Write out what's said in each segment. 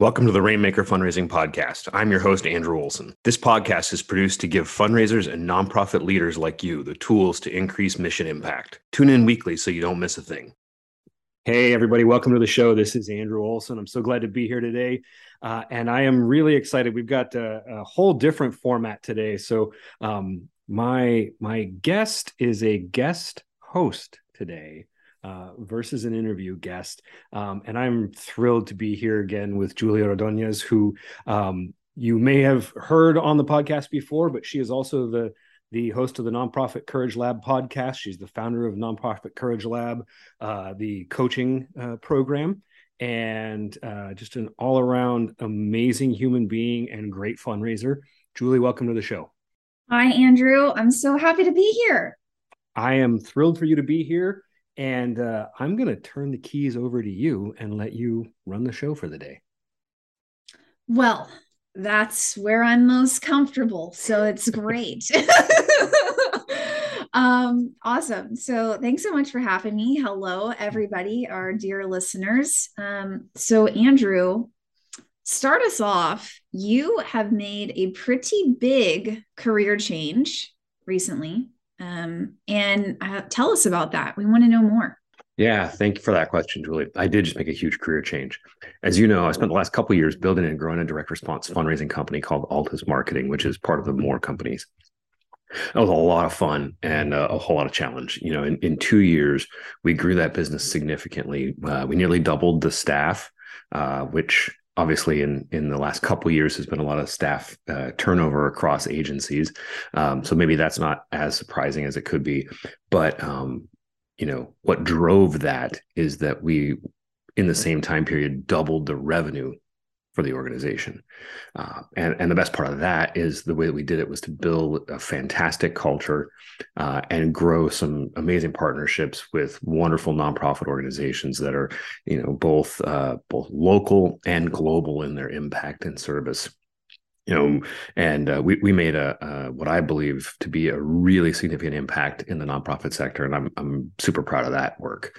Welcome to the Rainmaker Fundraising Podcast. I'm your host, Andrew Olson. This podcast is produced to give fundraisers and nonprofit leaders like you the tools to increase mission impact. Tune in weekly so you don't miss a thing. Hey, everybody, welcome to the show. This is Andrew Olson. I'm so glad to be here today. Uh, and I am really excited. We've got a, a whole different format today. So, um, my my guest is a guest host today uh, versus an interview guest. Um, and I'm thrilled to be here again with Julia Ordonez, who um, you may have heard on the podcast before, but she is also the the host of the Nonprofit Courage Lab podcast. She's the founder of Nonprofit Courage Lab, uh, the coaching uh, program, and uh, just an all around amazing human being and great fundraiser. Julie, welcome to the show. Hi, Andrew. I'm so happy to be here. I am thrilled for you to be here. And uh, I'm going to turn the keys over to you and let you run the show for the day. Well, that's where I'm most comfortable. So it's great. um, awesome. So thanks so much for having me. Hello, everybody, our dear listeners. Um, so, Andrew, start us off. You have made a pretty big career change recently. Um, and uh, tell us about that. We want to know more. Yeah, thank you for that question, Julie. I did just make a huge career change. As you know, I spent the last couple years building and growing a direct response fundraising company called Altus Marketing, which is part of the Moore companies. That was a lot of fun and uh, a whole lot of challenge. You know, in, in two years, we grew that business significantly. Uh, we nearly doubled the staff, uh, which obviously in in the last couple years there's been a lot of staff uh, turnover across agencies. Um, so maybe that's not as surprising as it could be. But um, you know what drove that is that we in the same time period doubled the revenue for the organization. Uh, and, and the best part of that is the way that we did it was to build a fantastic culture uh, and grow some amazing partnerships with wonderful nonprofit organizations that are, you know, both uh, both local and global in their impact and service. You know, and uh, we we made a what I believe to be a really significant impact in the nonprofit sector, and I'm I'm super proud of that work.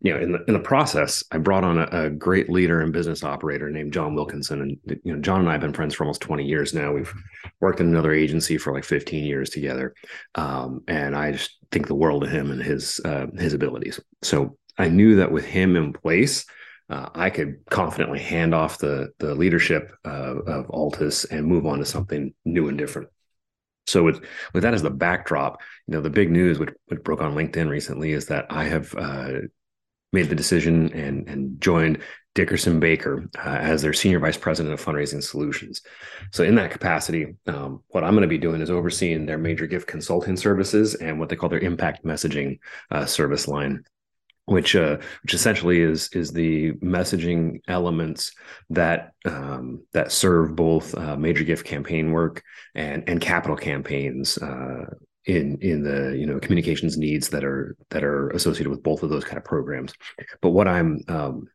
You know, in the in the process, I brought on a, a, great leader and business operator named John Wilkinson, and you know, John and I have been friends for almost twenty years now. We've worked in another agency for like fifteen years together, um, and I just think the world of him and his uh, his abilities. So I knew that with him in place, uh, I could confidently hand off the the leadership uh, of Altus and move on to something new and different. So with with that as the backdrop, you know, the big news which, which broke on LinkedIn recently is that I have uh, made the decision and and joined Dickerson Bakker uh, as their senior vice president of fundraising solutions. So in that capacity, um, what I'm going to be doing is overseeing their major gift consulting services and what they call their impact messaging uh, service line. Which, uh, which essentially is is the messaging elements that um, that serve both uh, major gift campaign work and and capital campaigns uh, in in the you know communications needs that are that are associated with both of those kind of programs. But what i'm um,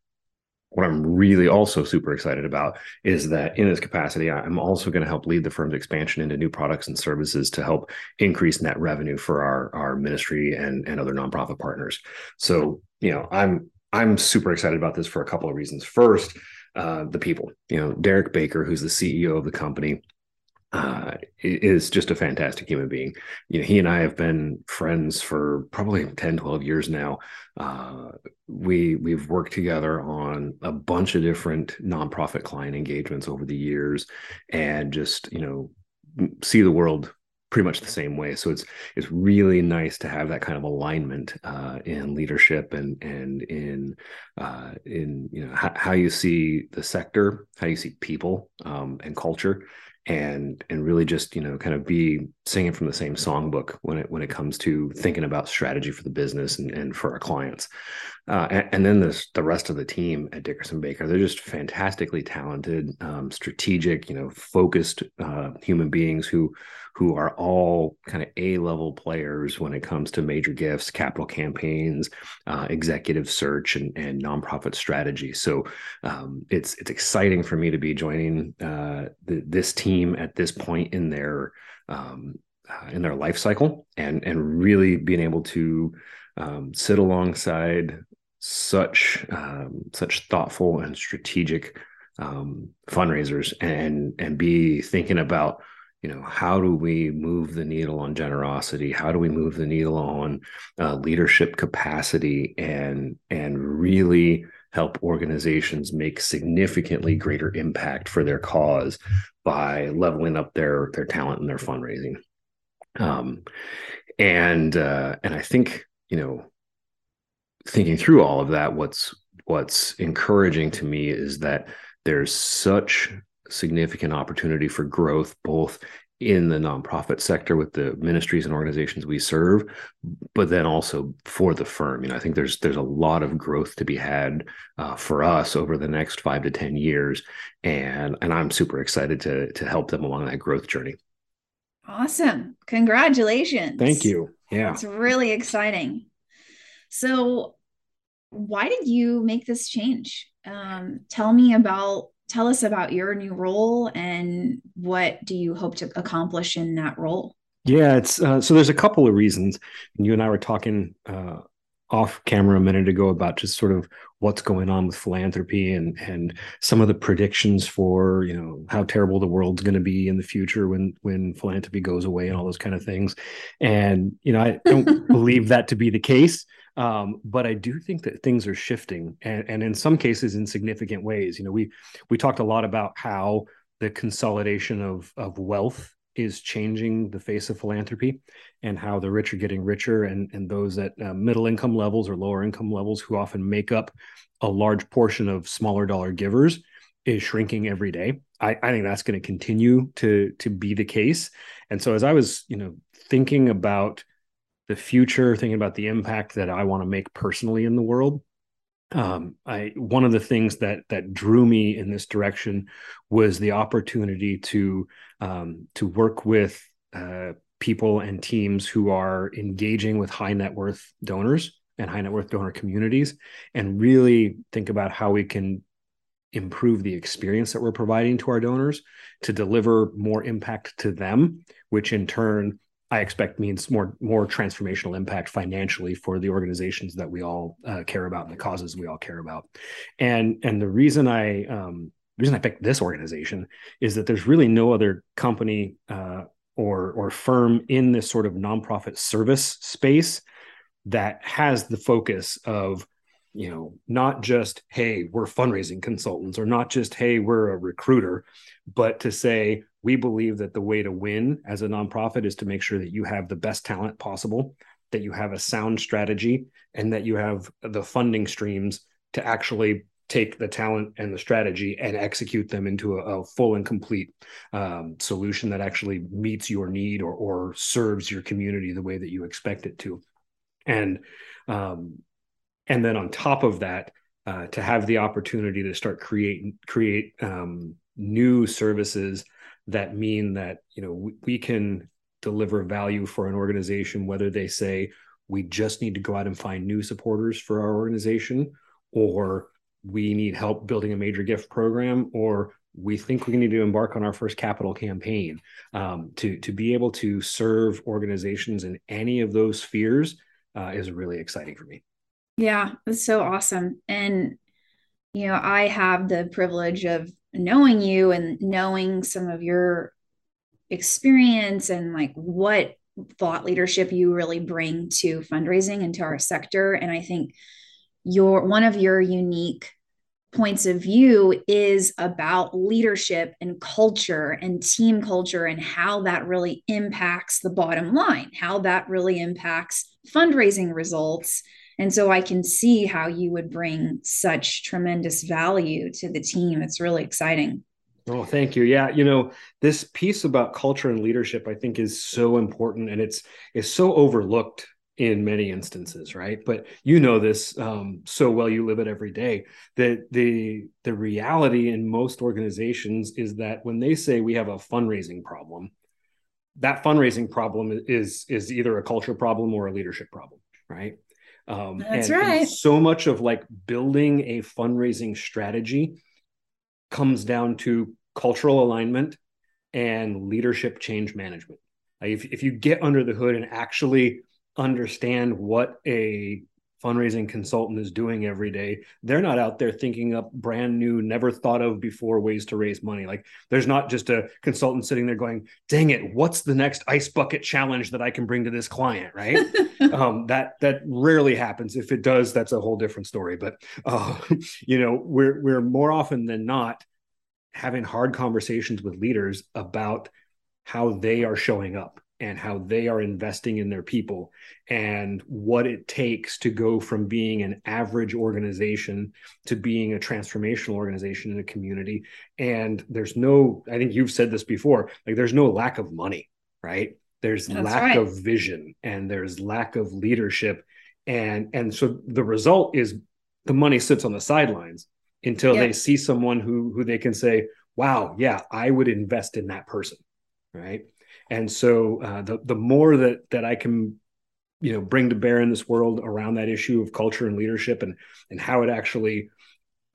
what i'm really also super excited about is that in this capacity i'm also going to help lead the firm's expansion into new products and services to help increase net revenue for our our ministry and and other nonprofit partners. So you know i'm i'm super excited about this for a couple of reasons. First uh, the people. You know derek bakker who's the ceo of the company uh, is just a fantastic human being. You know, he and I have been friends for probably 10, 12 years now. Uh, we we've worked together on a bunch of different nonprofit client engagements over the years, and just you know see the world pretty much the same way. So it's it's really nice to have that kind of alignment uh, in leadership and and in uh, in you know how, how, you see the sector, how you see people um, and culture, and and really just you know kind of be singing from the same songbook when it when it comes to thinking about strategy for the business and, and for our clients. Uh, and, and, then this the rest of the team at dickerson bakker they're just fantastically talented um, strategic you know focused uh, human beings who who are all kind of A level players when it comes to major gifts, capital campaigns, uh, executive search, and, and nonprofit strategy. So um, it's it's exciting for me to be joining uh, the, this team at this point in their um, uh, in their life cycle, and and really being able to um, sit alongside such um, such thoughtful and strategic um, fundraisers and and be thinking about you know how do we move the needle on generosity? How do we move the needle on uh, leadership capacity and and really help organizations make significantly greater impact for their cause by leveling up their their talent and their fundraising? Um, and uh, and i think you know thinking through all of that what's what's encouraging to me is that there's such significant opportunity for growth both in the nonprofit sector with the ministries and organizations we serve but then also for the firm. You know i think there's there's a lot of growth to be had uh, for us over the next five to ten years and and i'm super excited to to help them along that growth journey. Awesome. Congratulations. Thank you. Yeah. It's really exciting. So why did you make this change? Um, tell me about tell us about your new role and what do you hope to accomplish in that role? Yeah it's uh, so there's a couple of reasons. You and i were talking uh, off camera a minute ago about just sort of what's going on with philanthropy and and some of the predictions for you know how terrible the world's going to be in the future when when philanthropy goes away and all those kind of things. And you know i don't believe that to be the case um, but I do think that things are shifting, and, and in some cases in significant ways. You know, we we talked a lot about how the consolidation of of wealth is changing the face of philanthropy and how the rich are getting richer and, and those at uh, middle income levels or lower income levels who often make up a large portion of smaller dollar givers is shrinking every day. I, I think that's going to continue to to be the case. And so as I was, you know, thinking about the future, thinking about the impact that I want to make personally in the world. Um, I one of the things that that drew me in this direction was the opportunity to um, to work with uh, people and teams who are engaging with high net worth donors and high net worth donor communities, and really think about how we can improve the experience that we're providing to our donors to deliver more impact to them, which in turn I expect means more more transformational impact financially for the organizations that we all uh, care about and the causes we all care about. And and the reason I um, the reason I picked this organization is that there's really no other company uh, or or firm in this sort of nonprofit service space that has the focus of you know not just hey we're fundraising consultants or not just hey we're a recruiter but to say we believe that the way to win as a nonprofit is to make sure that you have the best talent possible, that you have a sound strategy, and that you have the funding streams to actually take the talent and the strategy and execute them into a, a full and complete um, solution that actually meets your need or, or serves your community the way that you expect it to. And um, and then on top of that, uh, to have the opportunity to start create create um, new services that mean that you know we, we can deliver value for an organization whether they say we just need to go out and find new supporters for our organization or we need help building a major gift program or we think we need to embark on our first capital campaign. Um, to to be able to serve organizations in any of those spheres uh, is really exciting for me. Yeah that's so awesome. And you know i have the privilege of knowing you and knowing some of your experience and like what thought leadership you really bring to fundraising into our sector. And i think your one of your unique points of view is about leadership and culture and team culture and how that really impacts the bottom line how that really impacts fundraising results and so I can see how you would bring such tremendous value to the team. It's really exciting. Oh, thank you. Yeah, you know, this piece about culture and leadership I think is so important and it's is so overlooked in many instances, right? But you know this um, so well. You live it every day. That the the reality in most organizations is that when they say we have a fundraising problem, that fundraising problem is is either a culture problem or a leadership problem, right? Um, That's and, right. And so much of like building a fundraising strategy comes down to cultural alignment and leadership change management. Like if, if you get under the hood and actually understand what a fundraising consultant is doing every day they're not out there thinking up brand new never thought of before ways to raise money. Like there's not just a consultant sitting there going dang it what's the next ice bucket challenge that i can bring to this client? Right? Um, that that rarely happens. If it does that's a whole different story. But uh, you know we're we're more often than not having hard conversations with leaders about how they are showing up and how they are investing in their people and what it takes to go from being an average organization to being a transformational organization in a community and there's no i think you've said this before like there's no lack of money right there's That's lack right. of vision and there's lack of leadership and and so the result is the money sits on the sidelines until yep. they see someone who who they can say wow yeah i would invest in that person right and so uh, the the more that that I can you know bring to bear in this world around that issue of culture and leadership and and how it actually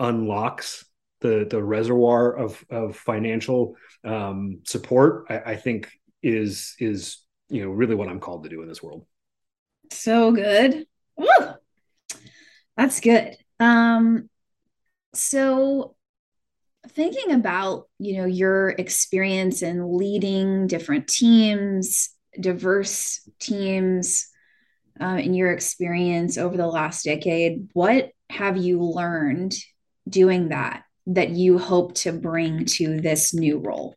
unlocks the the reservoir of of financial um, support I, I think is is you know really what I'm called to do in this world. So good. Woo! That's good. Um so thinking about you know your experience in leading different teams diverse teams um, in your experience over the last decade what have you learned doing that that you hope to bring to this new role?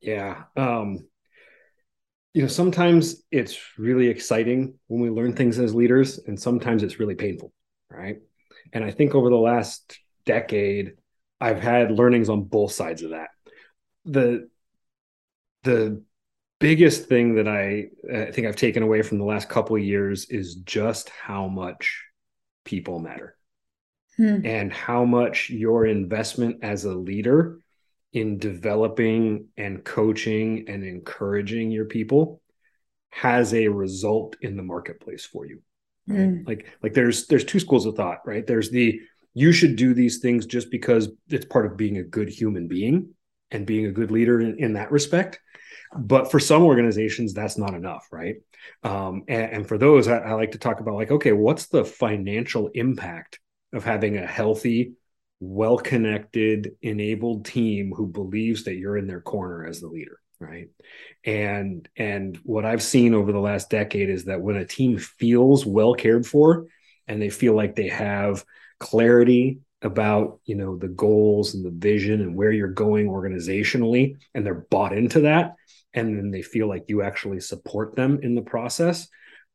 Yeah um you know sometimes it's really exciting when we learn things as leaders and sometimes it's really painful right? And i think over the last decade I've had learnings on both sides of that. The the biggest thing that I, I think I've taken away from the last couple of years is just how much people matter hmm. and how much your investment as a leader in developing and coaching and encouraging your people has a result in the marketplace for you. Right? Mm. Like like there's there's two schools of thought, right? There's the you should do these things just because it's part of being a good human being and being a good leader in, in that respect. But for some organizations that's not enough right? Um, and, and, for those I, I, like to talk about like okay what's the financial impact of having a healthy well connected enabled team who believes that you're in their corner as the leader right? And and what i've seen over the last decade is that when a team feels well cared for and they feel like they have clarity about you know the goals and the vision and where you're going organizationally and they're bought into that and then they feel like you actually support them in the process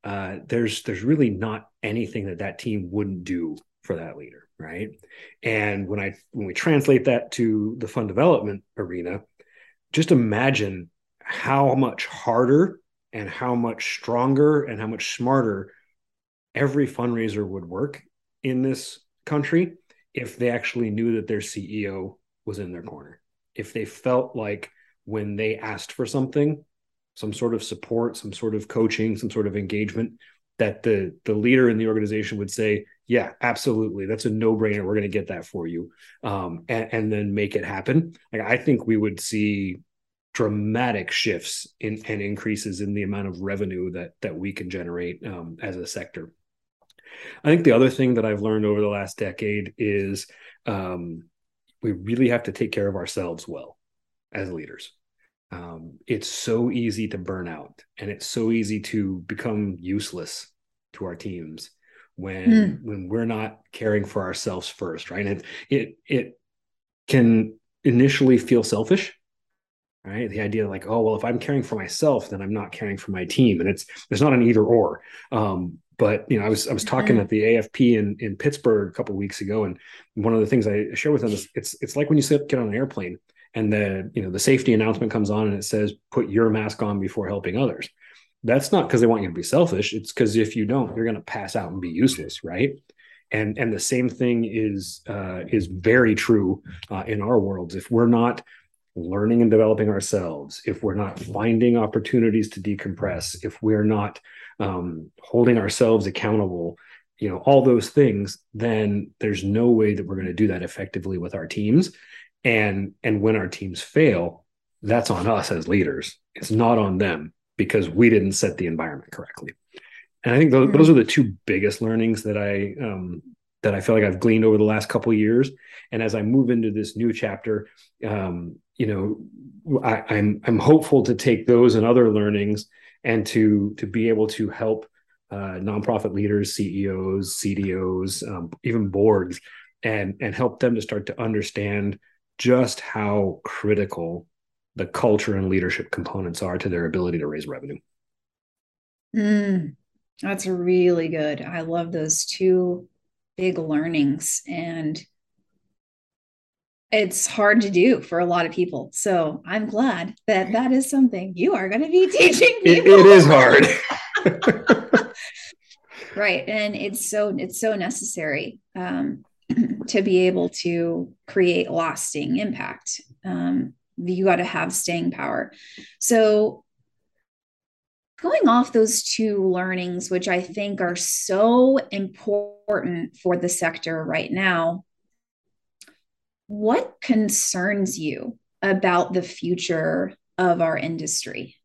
uh, there's there's really not anything that that team wouldn't do for that leader right? And when i when we translate that to the fund development arena just imagine how much harder and how much stronger and how much smarter every fundraiser would work in this country if they actually knew that their CEO was in their corner. If they felt like when they asked for something, some sort of support, some sort of coaching, some sort of engagement, that the the leader in the organization would say, "Yeah, absolutely, that's a no brainer. We're going to get that for you," um, and, and then make it happen. Like I think we would see dramatic shifts in and increases in the amount of revenue that that we can generate um, as a sector. I think the other thing that I've learned over the last decade is um, we really have to take care of ourselves well as leaders. Um, it's so easy to burn out and it's so easy to become useless to our teams when mm. when we're not caring for ourselves first right and it it, it can initially feel selfish right the idea like oh well if i'm caring for myself then i'm not caring for my team and it's there's not an either or um, but you know, I was I was talking mm-hmm. at the AFP in in Pittsburgh a couple weeks ago, and one of the things I share with them is it's it's like when you sit, get on an airplane and the you know the safety announcement comes on and it says put your mask on before helping others. That's not because they want you to be selfish. It's because if you don't, you're going to pass out and be useless, right? And and the same thing is uh, is very true uh, in our worlds. If we're not learning and developing ourselves, if we're not finding opportunities to decompress, if we're not um, holding ourselves accountable, you know, all those things, then there's no way that we're going to do that effectively with our teams. And and when our teams fail, that's on us as leaders. It's not on them because we didn't set the environment correctly. and I think those, those are the two biggest learnings that I um, that I feel like I've gleaned over the last couple years. And as I move into this new chapter, um, you know, I, I'm I'm hopeful to take those and other learnings and to to be able to help uh, nonprofit leaders, CEOs, CDOs, um, even boards, and and help them to start to understand just how critical the culture and leadership components are to their ability to raise revenue. Mm, that's really good. I love those two big learnings and it's hard to do for a lot of people. So I'm glad that that is something you are going to be teaching people. it, it is hard. right. And it's so, it's so necessary um, to be able to create lasting impact. Um, you got to have staying power. So going off those two learnings, which I think are so important for the sector right now, what concerns you about the future of our industry?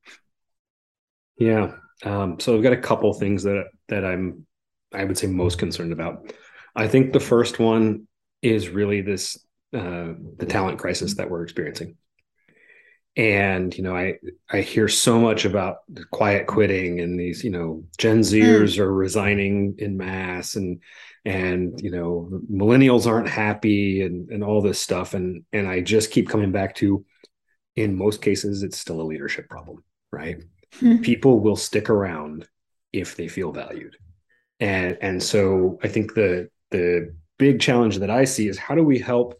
Yeah. Um, so I've got a couple things that that I'm I would say most concerned about. I think the first one is really this uh, the talent crisis that we're experiencing. And you know, I I hear so much about quiet quitting and these you know Gen Zers mm. are resigning in mass and and you know millennials aren't happy and and all this stuff and and i just keep coming back to in most cases it's still a leadership problem right mm-hmm. people will stick around if they feel valued and and so i think the the big challenge that i see is how do we help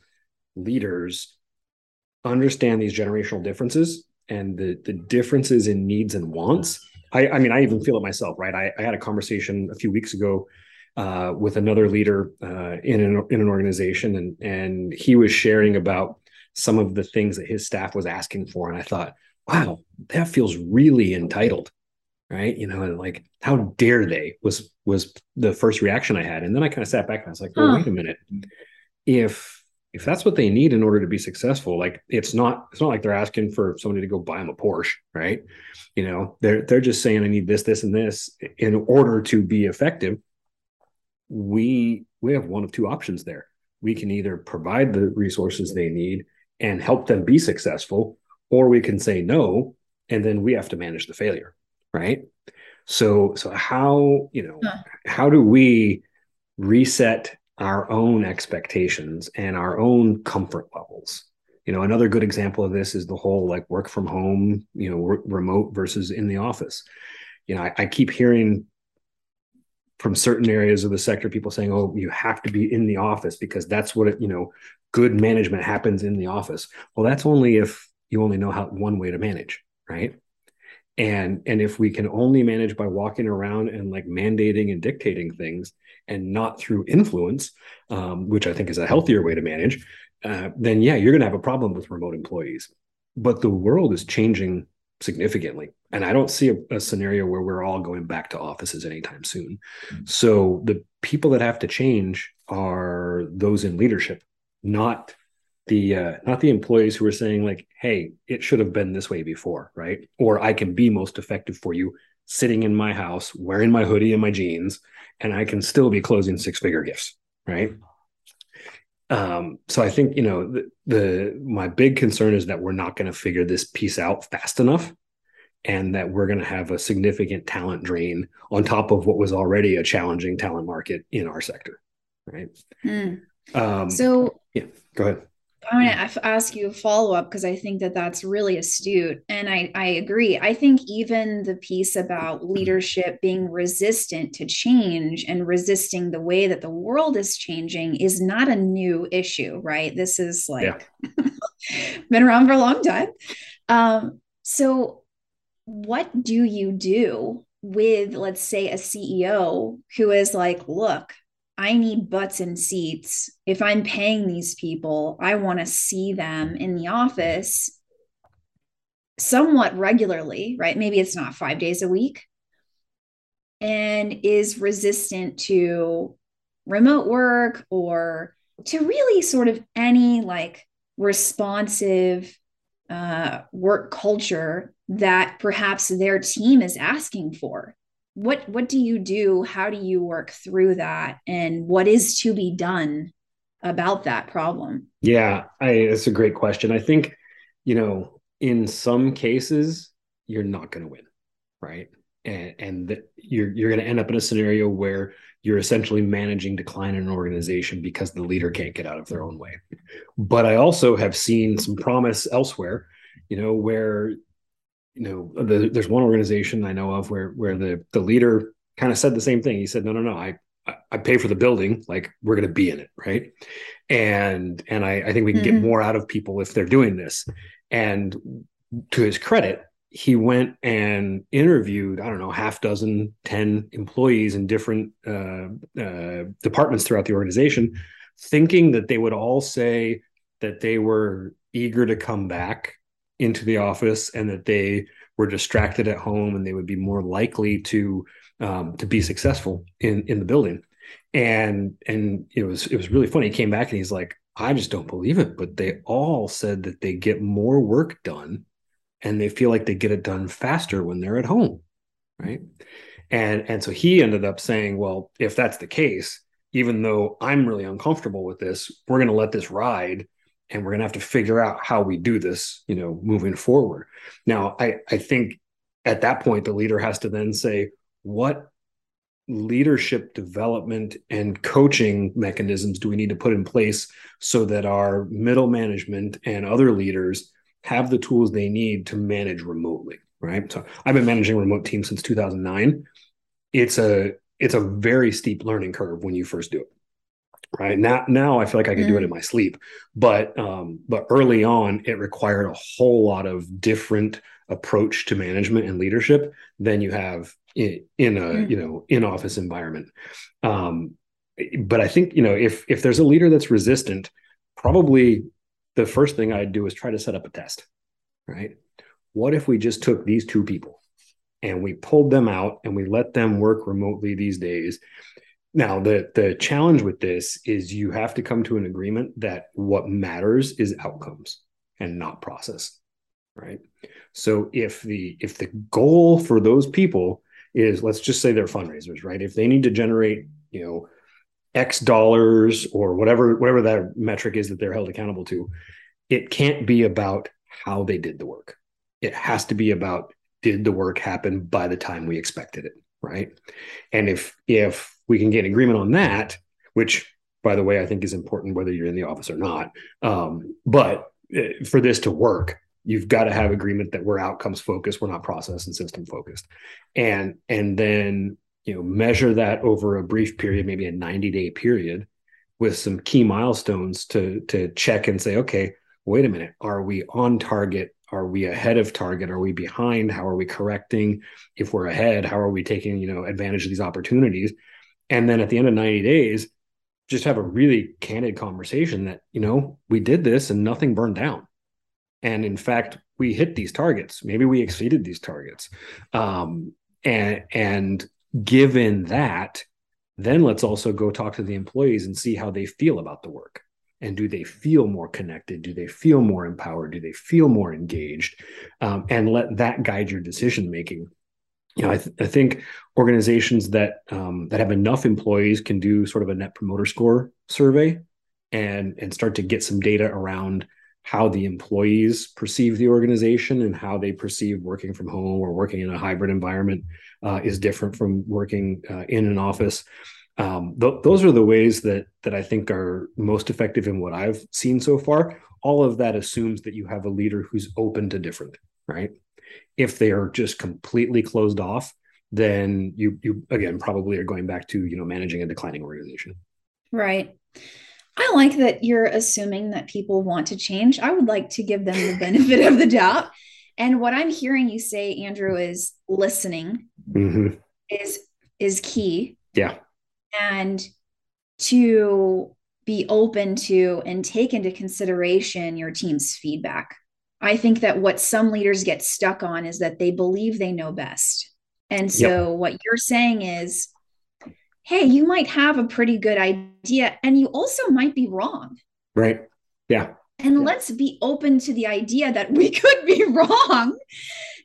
leaders understand these generational differences and the the differences in needs and wants. I i mean i even feel it myself right? I, I had a conversation a few weeks ago uh, with another leader uh, in an in an organization, and and he was sharing about some of the things that his staff was asking for, and I thought, wow, that feels really entitled, right? You know, and like how dare they was was the first reaction I had, and then I kind of sat back and I was like, oh, huh. wait a minute, if if that's what they need in order to be successful like it's not it's not like they're asking for somebody to go buy them a porsche right you know they're they're just saying i need this this and this in order to be effective we we have one of two options there. We can either provide the resources they need and help them be successful, or we can say no, and then we have to manage the failure, right? So so how you know how do we reset our own expectations and our own comfort levels? You know, another good example of this is the whole like work from home, you know, remote versus in the office. You know, I, I keep hearing from certain areas of the sector people saying oh you have to be in the office because that's what it, you know good management happens in the office well that's only if you only know how one way to manage right and and if we can only manage by walking around and like mandating and dictating things and not through influence um, which i think is a healthier way to manage uh, then yeah you're going to have a problem with remote employees but the world is changing significantly. And I don't see a, a, scenario where we're all going back to offices anytime soon. Mm-hmm. So the people that have to change are those in leadership, not the uh, not the employees who are saying like, "Hey, it should have been this way before," right? Or I can be most effective for you sitting in my house, wearing my hoodie and my jeans, and I can still be closing six figure gifts, right? Um, so I think you know the, the my big concern is that we're not going to figure this piece out fast enough, and that we're going to have a significant talent drain on top of what was already a challenging talent market in our sector, right? Mm. Um, so yeah, go ahead. I want to ask you a follow up because I think that that's really astute. And I, I agree. I think even the piece about leadership being resistant to change and resisting the way that the world is changing is not a new issue, right? This is like yeah. been around for a long time. Um, so, what do you do with, let's say, a CEO who is like, look, I need butts and seats. If I'm paying these people, I want to see them in the office somewhat regularly, right? Maybe it's not five days a week, and is resistant to remote work or to really sort of any like responsive uh, work culture that perhaps their team is asking for what what do you do? How do you work through that? And what is to be done about that problem? Yeah i it's a great question. I think you know in some cases you're not going to win right? And and that you're you're going to end up in a scenario where you're essentially managing decline in an organization because the leader can't get out of their own way. But i also have seen some promise elsewhere you know where you know, the, there's one organization I know of where where the the leader kind of said the same thing. He said, "No, no, no, I I pay for the building, like we're going to be in it, right?" And and I, I think we can mm-hmm. get more out of people if they're doing this. And to his credit, he went and interviewed I don't know half dozen, ten employees in different uh, uh, departments throughout the organization, thinking that they would all say that they were eager to come back into the office and that they were distracted at home and they would be more likely to um, to be successful in in the building. And and it was it was really funny. He came back and he's like i just don't believe it but they all said that they get more work done and they feel like they get it done faster when they're at home right? And and so he ended up saying well if that's the case even though i'm really uncomfortable with this we're going to let this ride and we're going to have to figure out how we do this you know moving forward. Now i i think at that point the leader has to then say what leadership development and coaching mechanisms do we need to put in place so that our middle management and other leaders have the tools they need to manage remotely right? So i've been managing remote teams since 2009 it's a it's a very steep learning curve when you first do it right now now i feel like i can mm. do it in mm. my sleep but um but early on it required a whole lot of different approach to management and leadership than you have in, in a mm. you know in office environment um but i think you know if if there's a leader that's resistant probably the first thing i'd do is try to set up a test right what if we just took these two people and we pulled them out and we let them work remotely these days now, the the challenge with this is you have to come to an agreement that what matters is outcomes and not process, right? So if the if the goal for those people is let's just say they're fundraisers, right? If they need to generate, you know, X dollars or whatever whatever that metric is that they're held accountable to, it can't be about how they did the work. It has to be about did the work happen by the time we expected it, right? And if if we can get agreement on that, which by the way, I think is important whether you're in the office or not. Um, but uh, for this to work, you've got to have agreement that we're outcomes focused, we're not process and system focused, and and then you know measure that over a brief period, maybe a 90 day period, with some key milestones to to check and say, okay, wait a minute, are we on target? Are we ahead of target? Are we behind? How are we correcting? If we're ahead, how are we taking you know advantage of these opportunities? And then at the end of 90 days just have a really candid conversation that you know we did this and nothing burned down. And in fact we hit these targets. Maybe we exceeded these targets. Um, and and given that then let's also go talk to the employees and see how they feel about the work. And do they feel more connected? Do they feel more empowered? Do they feel more engaged? Um, and let that guide your decision making you know, I, th- I think organizations that um, that have enough employees can do sort of a net promoter score survey and and start to get some data around how the employees perceive the organization and how they perceive working from home or working in a hybrid environment uh, is different from working uh, in an office. Um, th- those are the ways that that I think are most effective in what I've seen so far. All of that assumes that you have a leader who's open to different, right? If they are just completely closed off, then you you again probably are going back to you know managing a declining organization. Right. I like that you're assuming that people want to change. I would like to give them the benefit of the doubt. And what I'm hearing you say, Andrew, is listening mm-hmm. is is key. Yeah. And to be open to and take into consideration your team's feedback. I think that what some leaders get stuck on is that they believe they know best. And so yep. what you're saying is, hey, you might have a pretty good idea and you also might be wrong. Right. Yeah. And yeah. let's be open to the idea that we could be wrong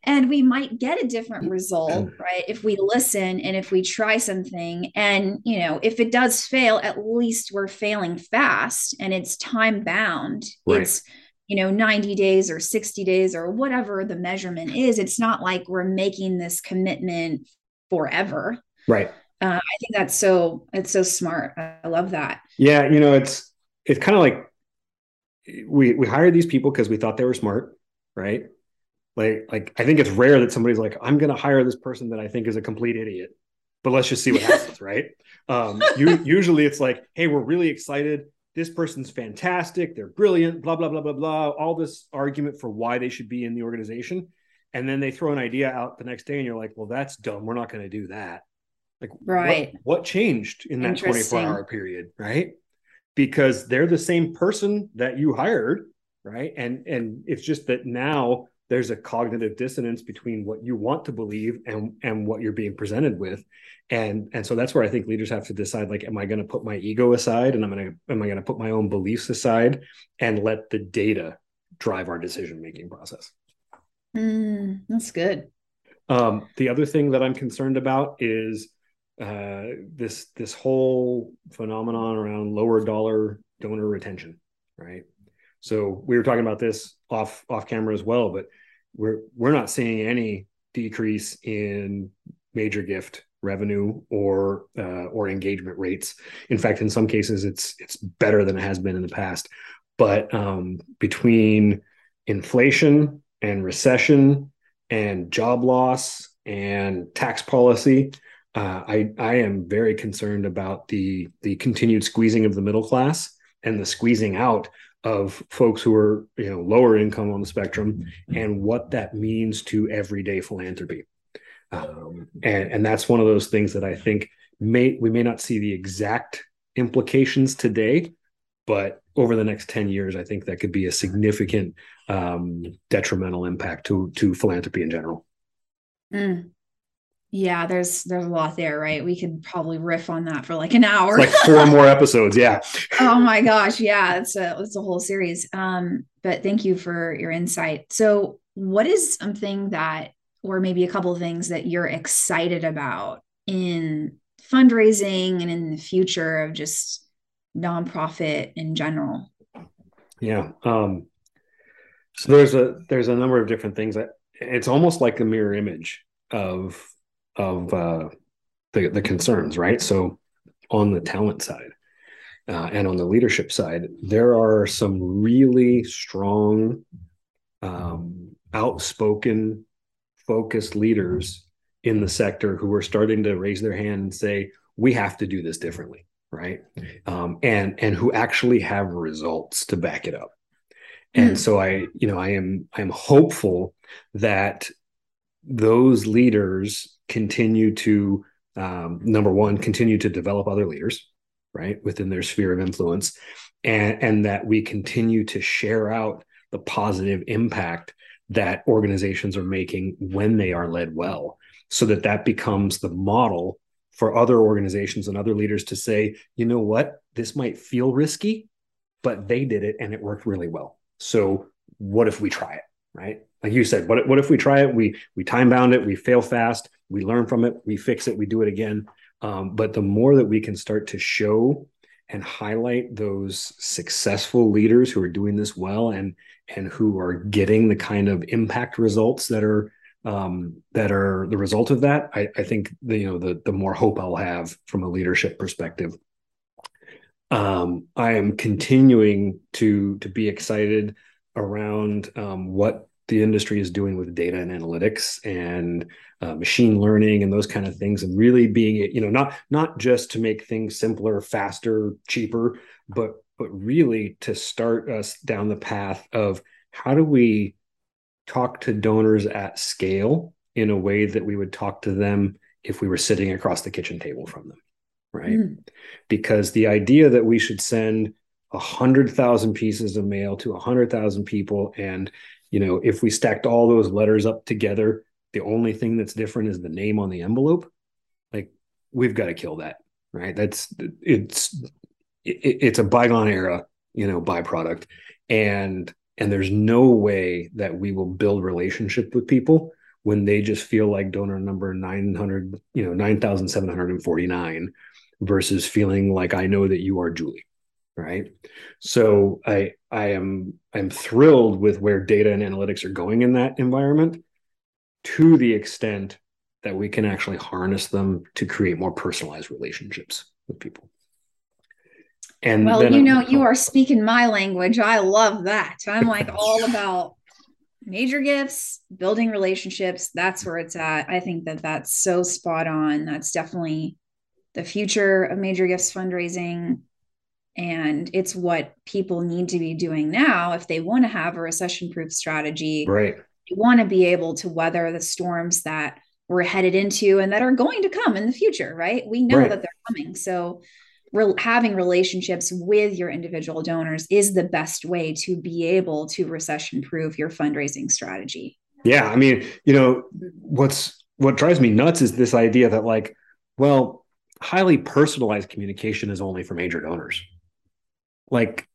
and we might get a different result mm. right if we listen and if we try something and you know if it does fail at least we're failing fast and it's time bound right. it's you know 90 days or 60 days or whatever the measurement is it's not like we're making this commitment forever. Right. Uh, i think that's so it's so smart. I love that. Yeah you know it's it's kind of like we we hired these people because we thought they were smart right? Like, like I think it's rare that somebody's like, I'm going to hire this person that I think is a complete idiot, but let's just see what happens, right? Um, you, usually it's like, hey, we're really excited. This person's fantastic. They're brilliant. Blah blah blah blah blah. All this argument for why they should be in the organization, and then they throw an idea out the next day, and you're like, well, that's dumb. We're not going to do that. Like, right? What, what changed in that 24 hour period, right? Because they're the same person that you hired, right? And and it's just that now there's a cognitive dissonance between what you want to believe and and what you're being presented with. And and so that's where i think leaders have to decide like am i going to put my ego aside and i'm going to am i going to put my own beliefs aside and let the data drive our decision making process? Mm, that's good. Um, the other thing that i'm concerned about is uh, this this whole phenomenon around lower dollar donor retention right? So we were talking about this off off camera as well but we're we're not seeing any decrease in major gift revenue or uh, or engagement rates. In fact, in some cases, it's it's better than it has been in the past. But um, between inflation and recession and job loss and tax policy, uh, I I am very concerned about the the continued squeezing of the middle class and the squeezing out of folks who are you know lower income on the spectrum and what that means to everyday philanthropy. Um, and and that's one of those things that i think may we may not see the exact implications today but over the next 10 years i think that could be a significant um, detrimental impact to to philanthropy in general. Mm yeah there's there's a lot there right? We could probably riff on that for like an hour. Like four more episodes yeah. Oh my gosh yeah it's a it's a whole series. Um but thank you for your insight. So what is something that or maybe a couple of things that you're excited about in fundraising and in the future of just nonprofit in general? Yeah um so there's a there's a number of different things that it's almost like a mirror image of of uh, the the concerns, right? So on the talent side uh, and on the leadership side, there are some really strong, um, outspoken, focused leaders in the sector who are starting to raise their hand and say, "We have to do this differently." right um, and and who actually have results to back it up and mm. so i you know i am i'm hopeful that those leaders continue to um, number one continue to develop other leaders right within their sphere of influence and and that we continue to share out the positive impact that organizations are making when they are led well so that that becomes the model for other organizations and other leaders to say you know what? This might feel risky but they did it and it worked really well. So what if we try it? Right? Like you said what, what if we try it? We we time bound it. We fail fast we learn from it we fix it we do it again um, but the more that we can start to show and highlight those successful leaders who are doing this well and and who are getting the kind of impact results that are um, that are the result of that, I, I think the, you know the the more hope I'll have from a leadership perspective. Um, I am continuing to to be excited around um, what the industry is doing with data and analytics and uh, machine learning and those kind of things and really being you know not not just to make things simpler faster cheaper but but really to start us down the path of how do we talk to donors at scale in a way that we would talk to them if we were sitting across the kitchen table from them right mm. because the idea that we should send a hundred thousand pieces of mail to a hundred thousand people and you know, if we stacked all those letters up together, the only thing that's different is the name on the envelope. Like we've got to kill that, right? That's it's it, it's a bygone era, you know, byproduct, and and there's no way that we will build relationship with people when they just feel like donor number 900 you know 9749 versus feeling like i know that you are julie right so i i am i'm thrilled with where data and analytics are going in that environment to the extent that we can actually harness them to create more personalized relationships with people. And well you know you are speaking my language. I love that. I'm like all about major gifts building relationships. That's where it's at. I think that that's so spot on. That's definitely the future of major gifts fundraising. And it's what people need to be doing now if they want to have a recession proof strategy. Right want to be able to weather the storms that we're headed into and that are going to come in the future right? We know right. that they're coming. So re- having relationships with your individual donors is the best way to be able to recession proof your fundraising strategy. Yeah i mean you know what's what drives me nuts is this idea that like well highly personalized communication is only for major donors. Like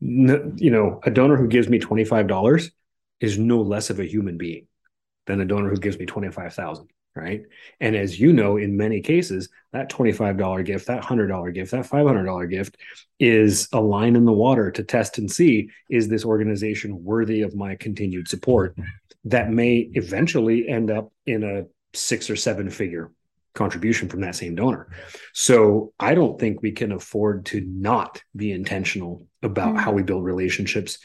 you know a donor who gives me $25 is no less of a human being than a donor who gives me 25,000 right and as you know in many cases that $25 gift that $100 gift that $500 gift is a line in the water to test and see is this organization worthy of my continued support that may eventually end up in a six or seven figure contribution from that same donor. So I don't think we can afford to not be intentional about mm. how we build relationships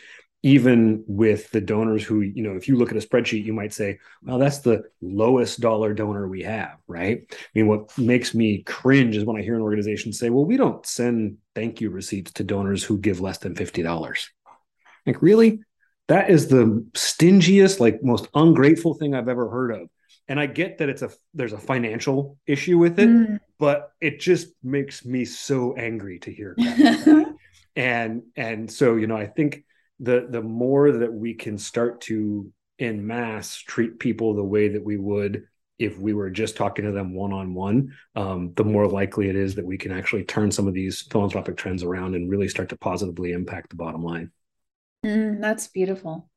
even with the donors who you know if you look at a spreadsheet you might say well that's the lowest dollar donor we have right? I mean what makes me cringe is when i hear an organization say well we don't send thank you receipts to donors who give less than $50 like really? That is the stingiest like most ungrateful thing i've ever heard of. And i get that it's a there's a financial issue with it mm. but it just makes me so angry to hear and and so you know i think the the more that we can start to in mass treat people the way that we would if we were just talking to them one on one, the more likely it is that we can actually turn some of these philanthropic trends around and really start to positively impact the bottom line. Mm, that's beautiful.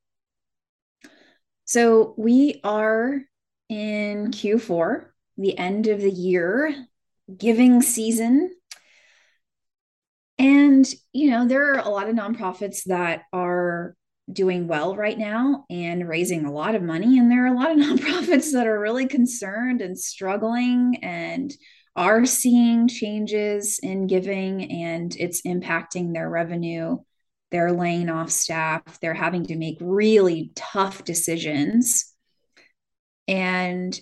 So we are in Q4, the end of the year, giving season. And, you know, there are a lot of nonprofits that are doing well right now and raising a lot of money. And there are a lot of nonprofits that are really concerned and struggling and are seeing changes in giving and it's impacting their revenue. They're laying off staff. They're having to make really tough decisions and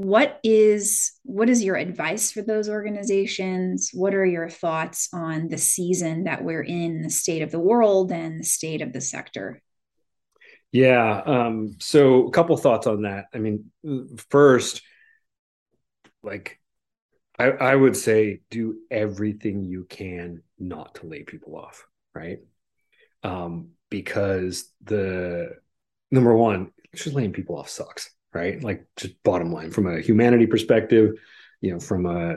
what is what is your advice for those organizations? What are your thoughts on the season that we're in the state of the world and the state of the sector? Yeah um, so a couple thoughts on that. I mean first like I, I would say do everything you can not to lay people off right? Um, because the number one just laying people off sucks right? Like just bottom line from a humanity perspective, you know, from a,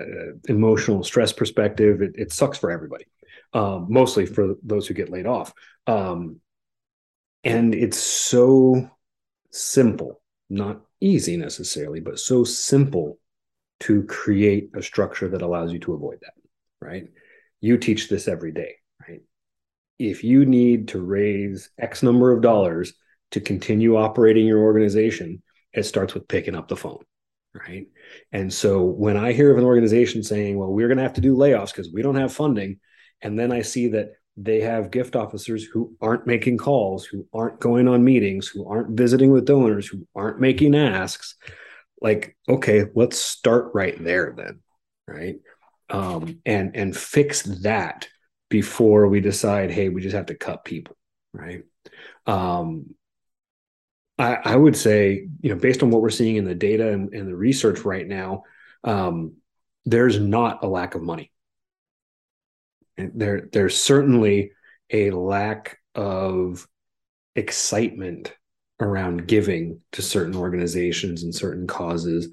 emotional stress perspective, it, it sucks for everybody. Um, mostly for those who get laid off. Um, and it's so simple, not easy necessarily, but so simple to create a structure that allows you to avoid that, right? You teach this every day, right? If you need to raise X number of dollars to continue operating your organization, it starts with picking up the phone right? And so when i hear of an organization saying well we're going to have to do layoffs because we don't have funding and then i see that they have gift officers who aren't making calls who aren't going on meetings who aren't visiting with donors who aren't making asks like okay let's start right there then right? Um, and and fix that before we decide hey we just have to cut people right? Um, I, I, would say, you know, based on what we're seeing in the data and, and the research right now, um, there's not a lack of money. And there, there's certainly a lack of excitement around giving to certain organizations and certain causes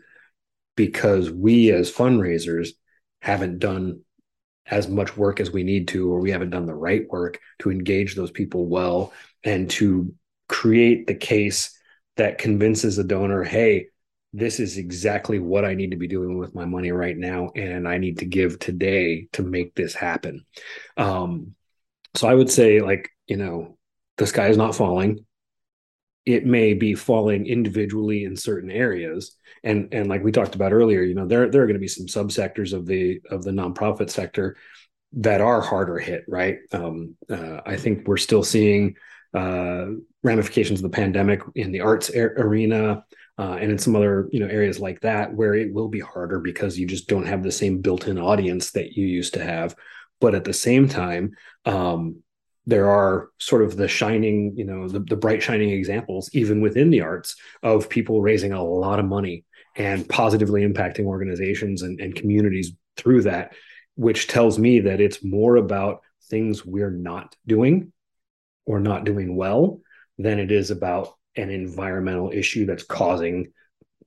because we as fundraisers haven't done as much work as we need to or we haven't done the right work to engage those people well and to create the case that convinces a donor, hey, this is exactly what I need to be doing with my money right now, and I need to give today to make this happen. Um, so I would say, like, you know, the sky is not falling. It may be falling individually in certain areas, and and like we talked about earlier, you know, there there are going to be some subsectors of the of the nonprofit sector that are harder hit, right? Um, uh, I think we're still seeing uh, ramifications of the pandemic in the arts arena uh, and in some other you know areas like that where it will be harder because you just don't have the same built-in audience that you used to have. But at the same time um, there are sort of the shining you know the, the bright shining examples even within the arts of people raising a lot of money and positively impacting organizations and, and communities through that which tells me that it's more about things we're not doing or not doing well than it is about an environmental issue that's causing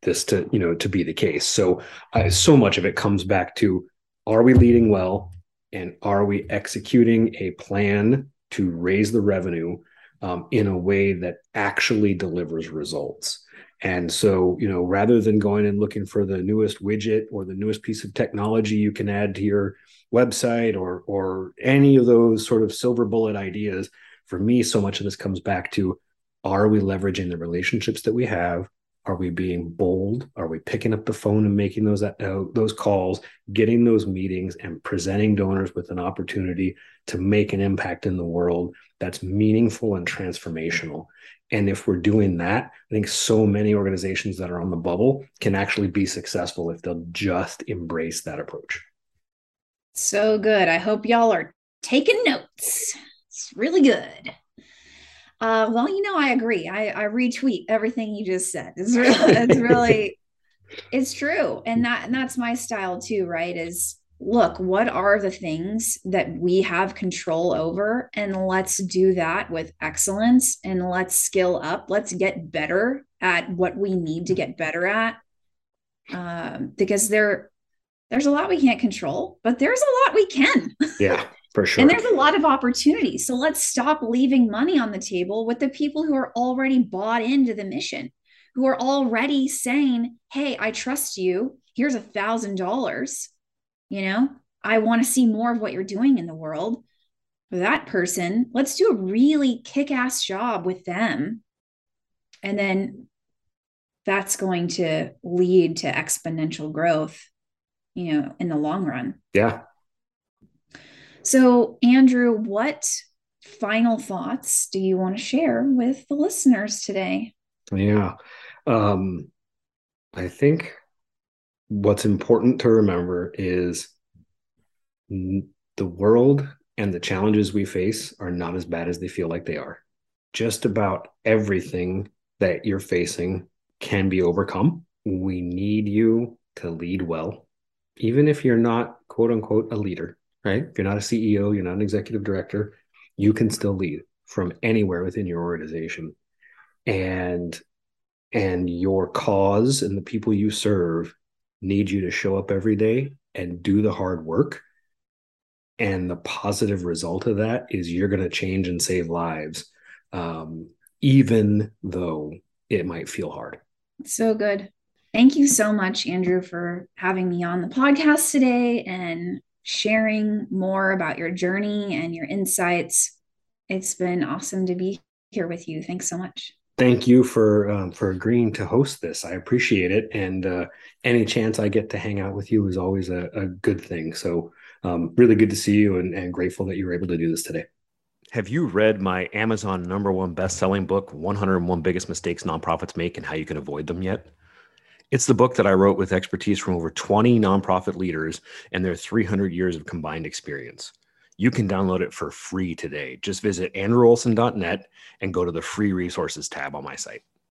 this to you know to be the case. So uh, so much of it comes back to are we leading well? And are we executing a plan to raise the revenue um, in a way that actually delivers results? And so you know rather than going and looking for the newest widget or the newest piece of technology you can add to your website or or any of those sort of silver bullet ideas for me so much of this comes back to are we leveraging the relationships that we have? Are we being bold? Are we picking up the phone and making those uh, those calls getting those meetings and presenting donors with an opportunity to make an impact in the world that's meaningful and transformational? And if we're doing that i think so many organizations that are on the bubble can actually be successful if they'll just embrace that approach. So good. I hope y'all are taking notes it's really good uh, well, you know, I agree. I, I retweet everything you just said. It's really, it's really, it's true, and that and that's my style too. Right? Is look, what are the things that we have control over, and let's do that with excellence, and let's skill up. Let's get better at what we need to get better at, um, because there, there's a lot we can't control, but there's a lot we can. Yeah. For sure. And there's a lot of opportunities. So let's stop leaving money on the table with the people who are already bought into the mission, who are already saying, Hey, I trust you. Here's a thousand dollars. You know, I want to see more of what you're doing in the world. For that person, let's do a really kick ass job with them. And then that's going to lead to exponential growth, you know, in the long run. Yeah, so, Andrew, what final thoughts do you want to share with the listeners today? Yeah. Um, I think what's important to remember is the world and the challenges we face are not as bad as they feel like they are. Just about everything that you're facing can be overcome. We need you to lead well, even if you're not, quote unquote, a leader right? If you're not a CEO, you're not an executive director, you can still lead from anywhere within your organization. And and your cause and the people you serve need you to show up every day and do the hard work. And the positive result of that is you're going to change and save lives, um, even though it might feel hard. So good. Thank you so much, Andrew, for having me on the podcast today and sharing more about your journey and your insights. It's been awesome to be here with you. Thanks so much. Thank you for um, for agreeing to host this. I appreciate it, and uh, any chance I get to hang out with you is always a, a good thing. So, um, really good to see you, and, and grateful that you were able to do this today. Have you read my Amazon number one best selling book, 101 Biggest Mistakes Nonprofits Make and How You Can Avoid Them Yet? It's the book that I wrote with expertise from over 20 nonprofit leaders and their 300 years of combined experience. You can download it for free today. Just visit andrewolson.net and go to the free resources tab on my site.